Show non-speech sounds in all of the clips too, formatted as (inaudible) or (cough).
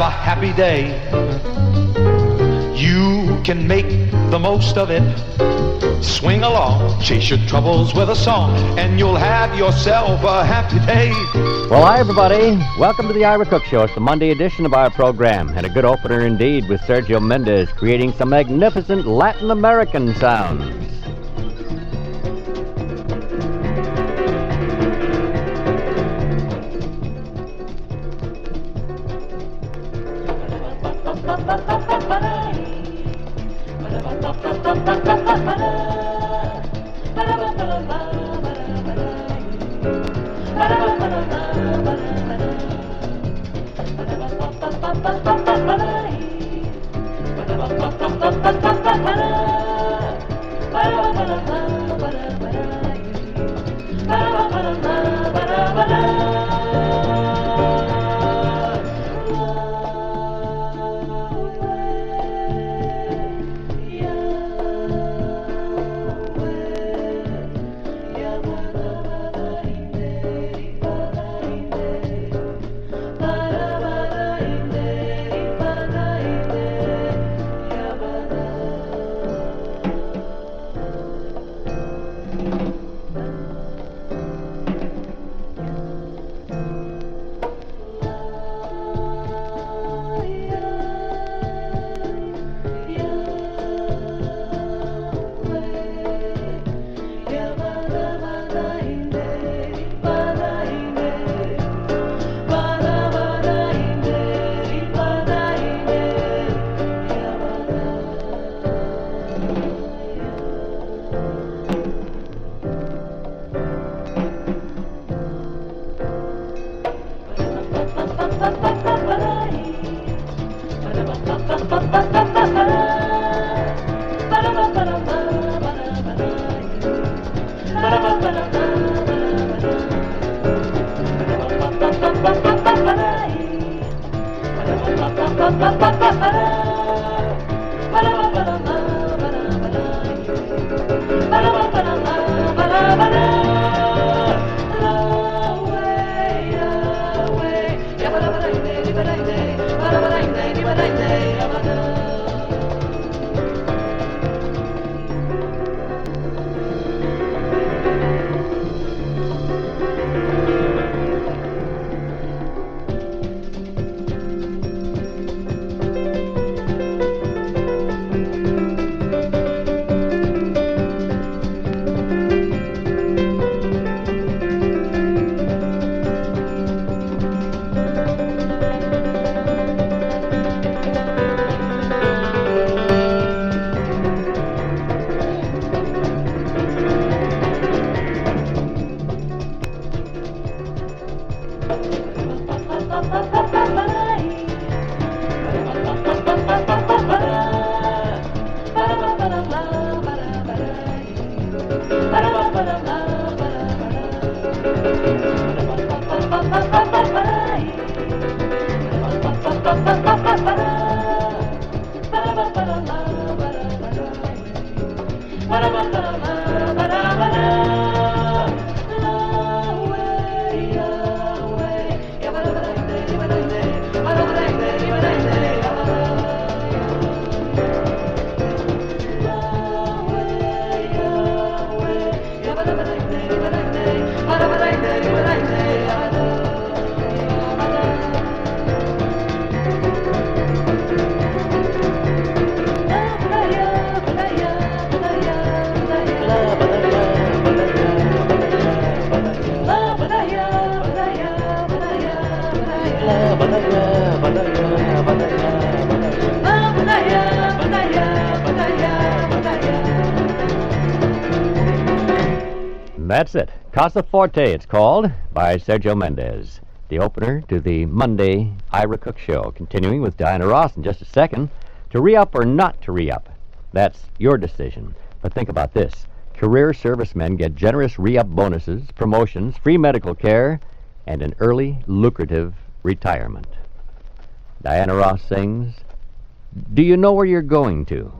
have a happy day. You can make the most of it. Swing along, chase your troubles with a song, and you'll have yourself a happy day. Well, hi, everybody. Welcome to the Ira Cook Show. It's the Monday edition of our program, and a good opener indeed with Sergio Mendes creating some magnificent Latin American sounds. Casa Forte, it's called, by Sergio Mendes. The opener to the Monday Ira Cook Show. Continuing with Diana Ross in just a second. To re up or not to re up, that's your decision. But think about this career servicemen get generous re up bonuses, promotions, free medical care, and an early, lucrative retirement. Diana Ross sings, Do you know where you're going to?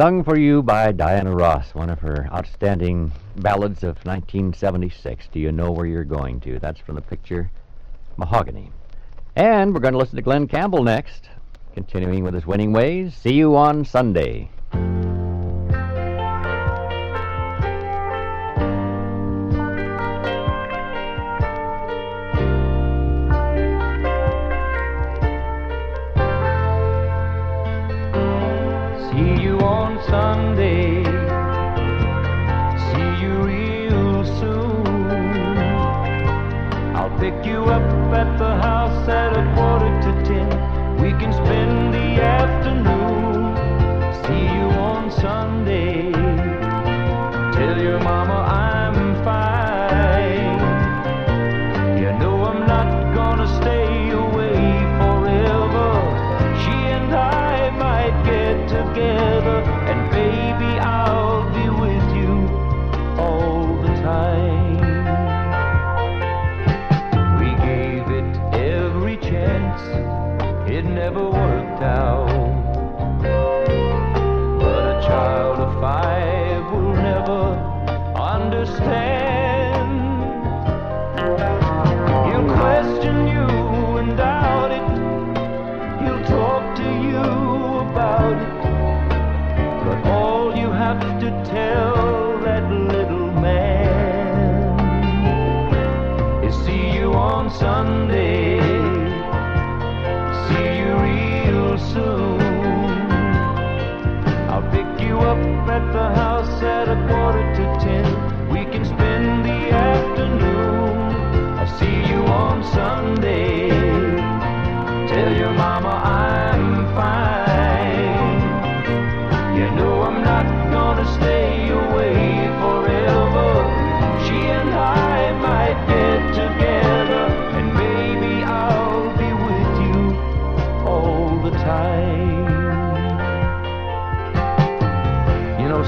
Sung for you by Diana Ross, one of her outstanding ballads of 1976. Do you know where you're going to? That's from the picture Mahogany. And we're going to listen to Glen Campbell next, continuing with his winning ways. See you on Sunday.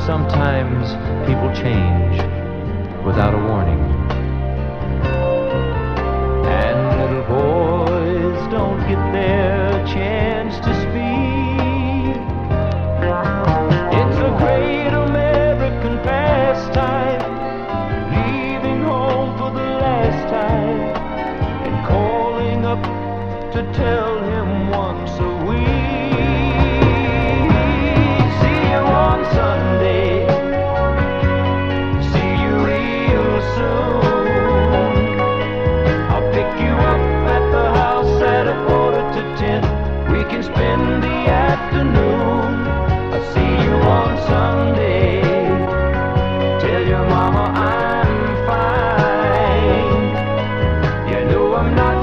Sometimes people change without a warning. And little boys don't get their I'm fine. You know I'm not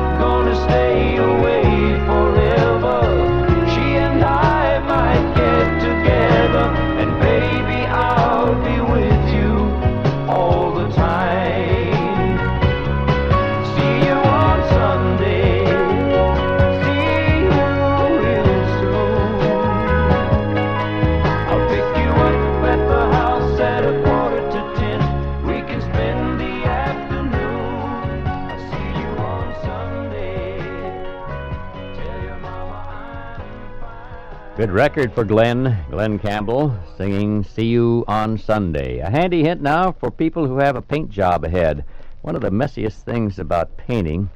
Record for Glen, Glen Campbell, singing See You on Sunday. A handy hint now for people who have a paint job ahead. One of the messiest things about painting,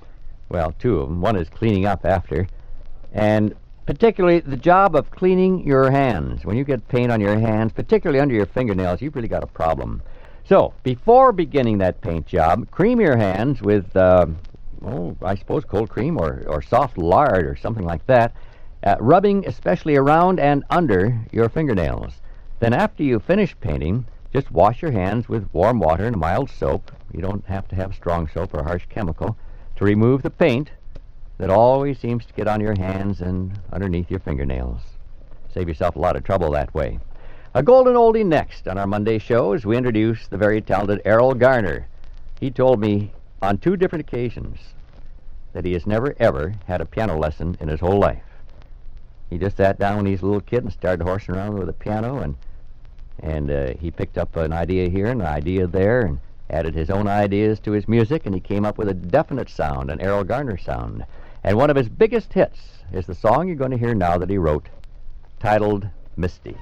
well, two of them. One is cleaning up after, and particularly the job of cleaning your hands. When you get paint on your hands, particularly under your fingernails, you've really got a problem. So, before beginning that paint job, cream your hands with, uh, oh, I suppose cold cream or, or soft lard or something like that uh, rubbing especially around and under your fingernails. Then, after you finish painting, just wash your hands with warm water and mild soap. You don't have to have strong soap or harsh chemical to remove the paint that always seems to get on your hands and underneath your fingernails. Save yourself a lot of trouble that way. A golden oldie next on our Monday show as we introduce the very talented Erroll Garner. He told me on two different occasions that he has never ever had a piano lesson in his whole life. He just sat down when he was a little kid and started horsing around with a piano, and and uh, he picked up an idea here and an idea there, and added his own ideas to his music, and he came up with a definite sound, an Erroll Garner sound. And one of his biggest hits is the song you're going to hear now that he wrote, titled Misty.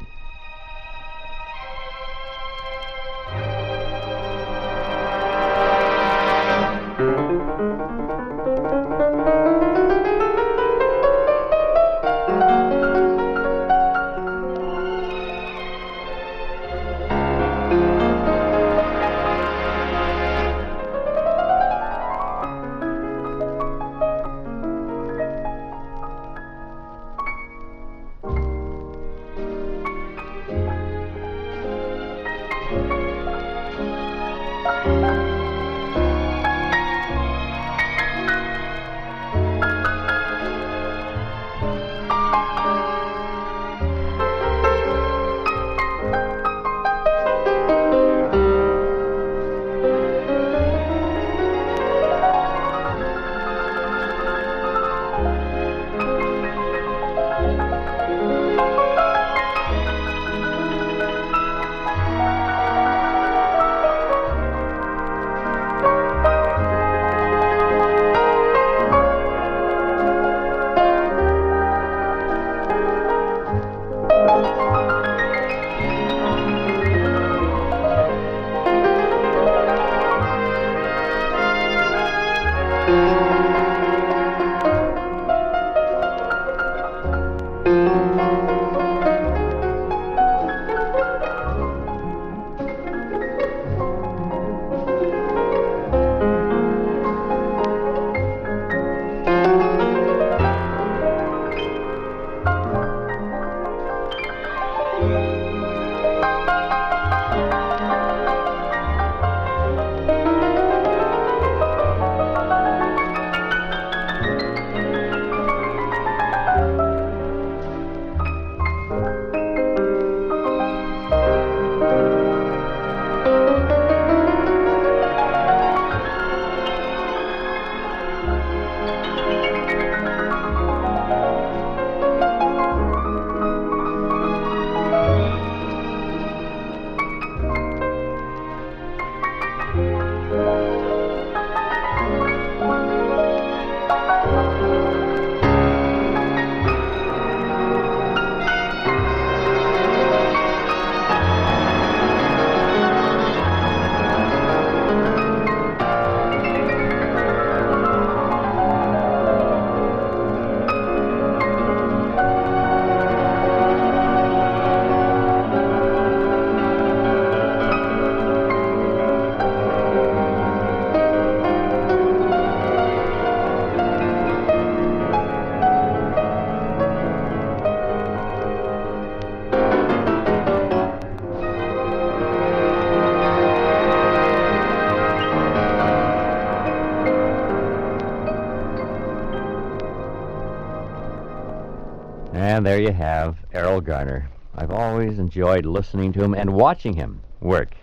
And there you have Erroll Garner. I've always enjoyed listening to him and watching him work.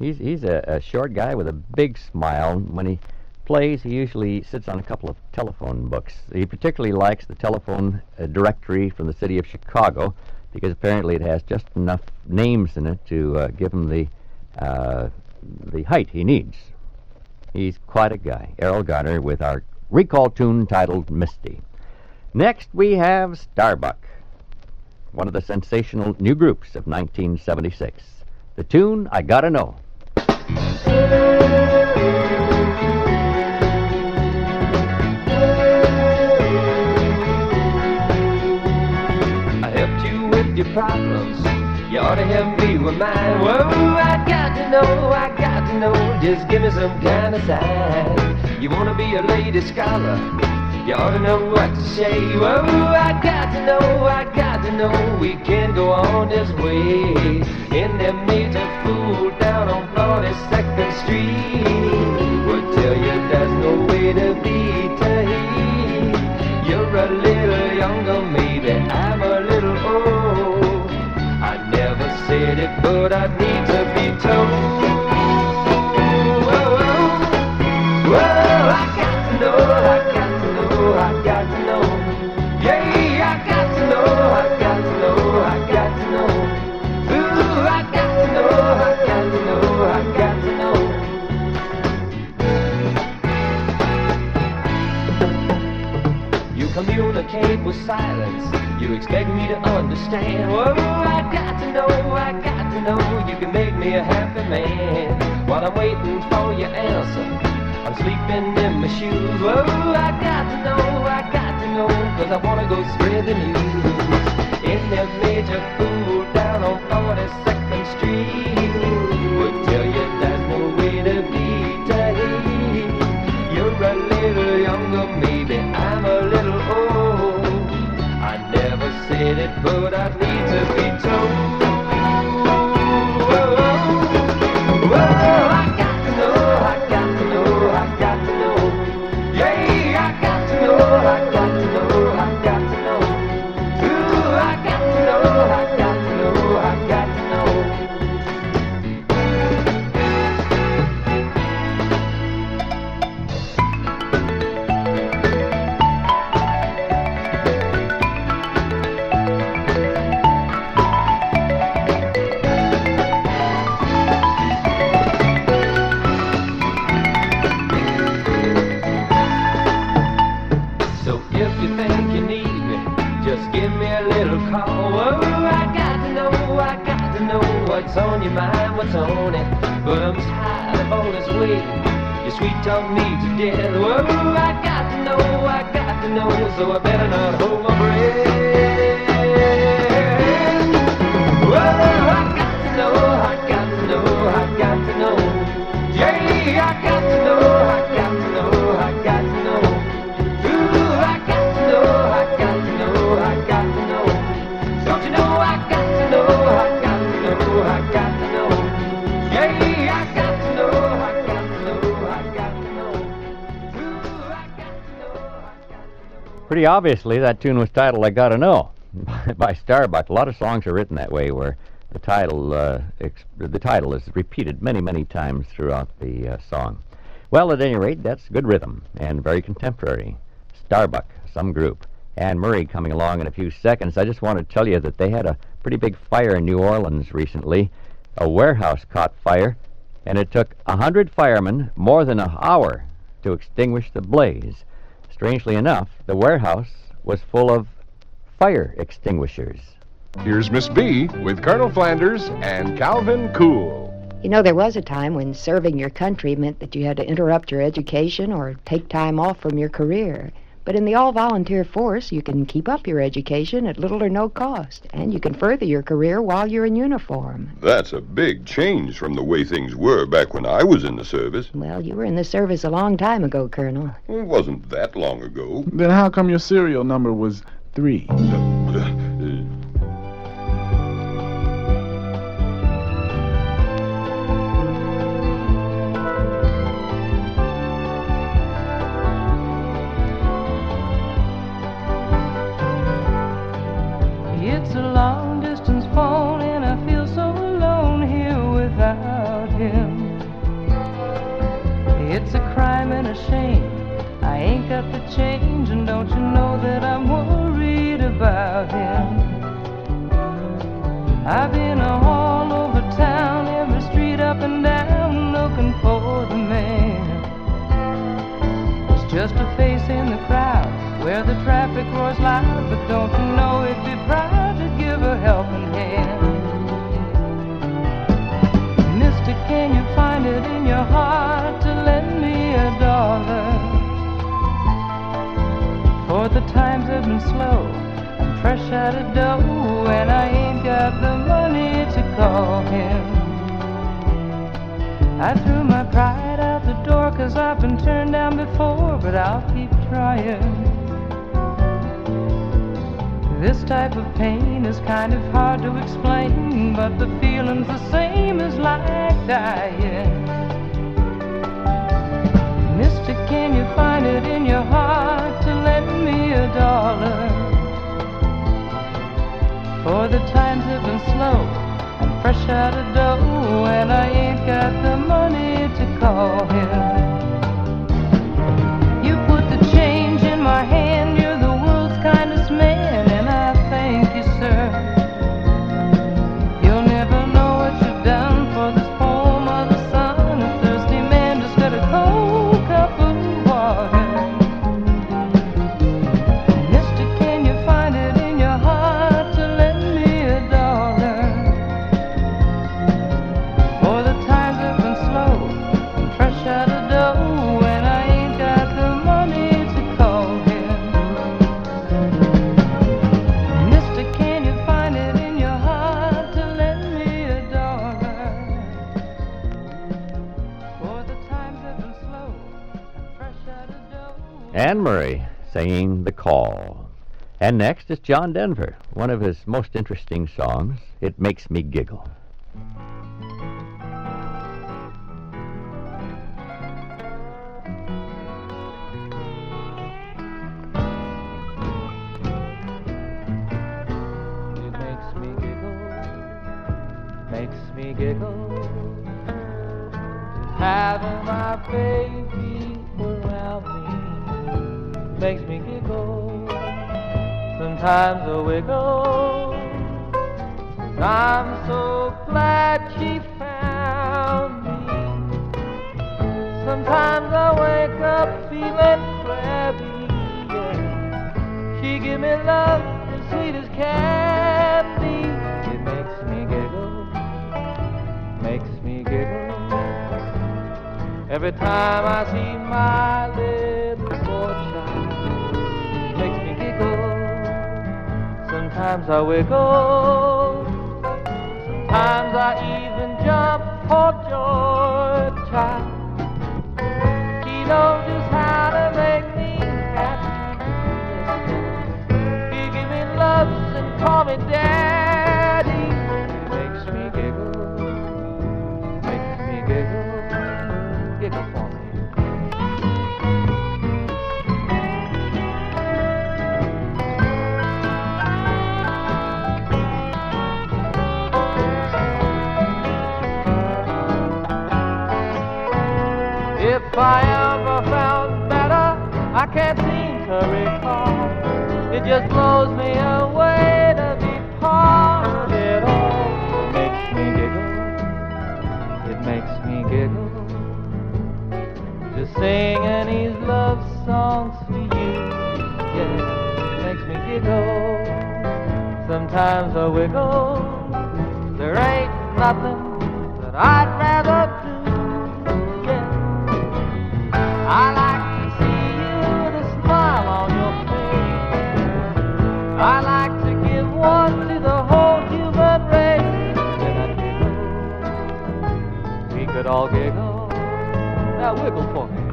He's he's a, a short guy with a big smile. When he plays, he usually sits on a couple of telephone books. He particularly likes the telephone uh, directory from the city of Chicago because apparently it has just enough names in it to uh, give him the uh, the height he needs. He's quite a guy, Erroll Garner, with our recall tune titled Misty. Next, we have Starbuck, one of the sensational new groups of 1976. The tune, I Gotta Know. I helped you with your problems. You ought to help me with mine. Whoa, I got to know, I got to know. Just give me some kind of sign. You wanna be a lady scholar? You ought to know what to say. Oh, I got to know, I got to know. We can't go on this way. In that major fool down on 42nd Street. Will tell you there's no way to be Tahiti. You're a little younger, maybe I'm a little old. I never said it, but I need to be told. Expect me to understand. Whoa, I got to know, I got to know. You can make me a happy man. While I'm waiting for your answer, I'm sleeping in my shoes. Whoa, I got to know, I got to know. Cause I wanna go spread the news. In that major fool down on 42nd Street. But I need to be told. Pretty obviously, that tune was titled "I Gotta Know" (laughs) by Starbuck. A lot of songs are written that way, where the title uh, the title is repeated many, many times throughout the uh, song. Well, at any rate, that's good rhythm and very contemporary. Starbuck, some group. Anne Murray coming along in a few seconds. I just want to tell you that they had a pretty big fire in New Orleans recently. A warehouse caught fire, and it took a hundred firemen more than an hour to extinguish the blaze. Strangely enough, the warehouse was full of fire extinguishers. Here's Miss B with Colonel Flanders and Calvin Cool. You know, there was a time when serving your country meant that you had to interrupt your education or take time off from your career. But in the all volunteer force, you can keep up your education at little or no cost, and you can further your career while you're in uniform. That's a big change from the way things were back when I was in the service. Well, you were in the service a long time ago, Colonel. It wasn't that long ago. Then how come your serial number was three? I've been all over town, every street up and down, looking for the man. It's just a face in the crowd where the traffic roars loud, but don't you know it'd be proud to give a helping hand? Mister, can you find it in your heart to lend me a dollar? For the times have been slow, fresh out of dough, and I ain't got the money to call him. I threw my pride out the door cause I've been turned down before, but I'll keep trying. This type of pain is kind of hard to explain, but the feeling's the same as like dying. Mister, can you find it in your heart to lend me a dollar? For the times have been slow, I'm fresh out of dough, and I ain't got the money And next is John Denver, one of his most interesting songs, It Makes Me Giggle. It makes me giggle, makes me giggle. Having my baby around me makes me. Sometimes I wiggle. I'm so glad she found me. Sometimes I wake up feeling crabby. She give me love as sweet as candy. It makes me giggle, makes me giggle. Every time I see my Sometimes I wiggle, sometimes I even jump for joy, child. He knows just how to make me happy. He give me loves and call me daddy. Can't seem to recall. It just blows me away to be part of it all. It makes me giggle. It makes me giggle. Just singing these love songs for you. Yeah, it makes me giggle. Sometimes I wiggle. There ain't nothing that I'd giggle. We could all giggle. Now wiggle for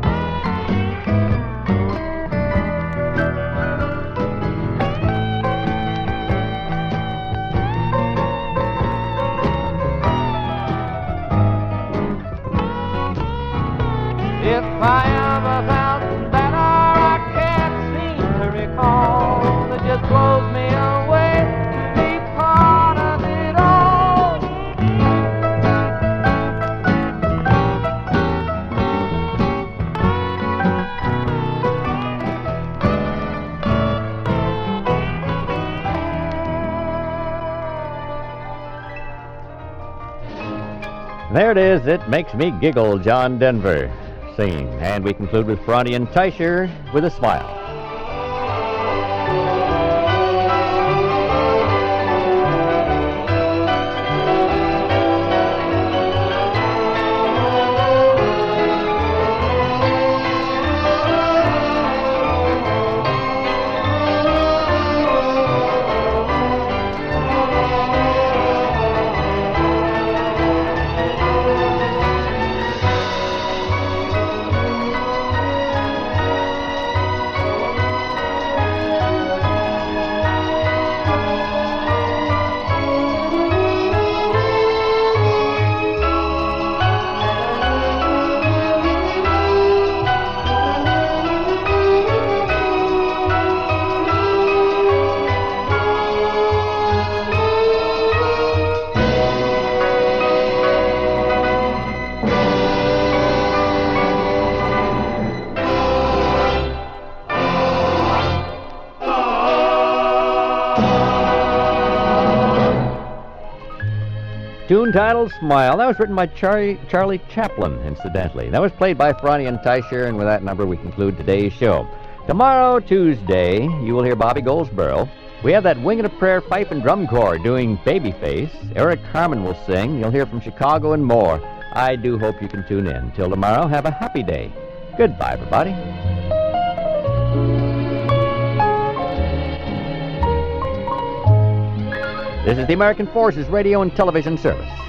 There it is. It makes me giggle, John Denver singing. And we conclude with Ferrante and Teicher with a smile. Tune titled Smile. That was written by Charlie, Charlie Chaplin, incidentally. That was played by Ferrante and Teicher, and with that number, we conclude today's show. Tomorrow, Tuesday, you will hear Bobby Goldsboro. We have that Wing and a Prayer fife and drum corps doing Babyface. Eric Harmon will sing. You'll hear from Chicago and more. I do hope you can tune in. Till tomorrow, have a happy day. Goodbye, everybody. This is the American Forces Radio and Television Service.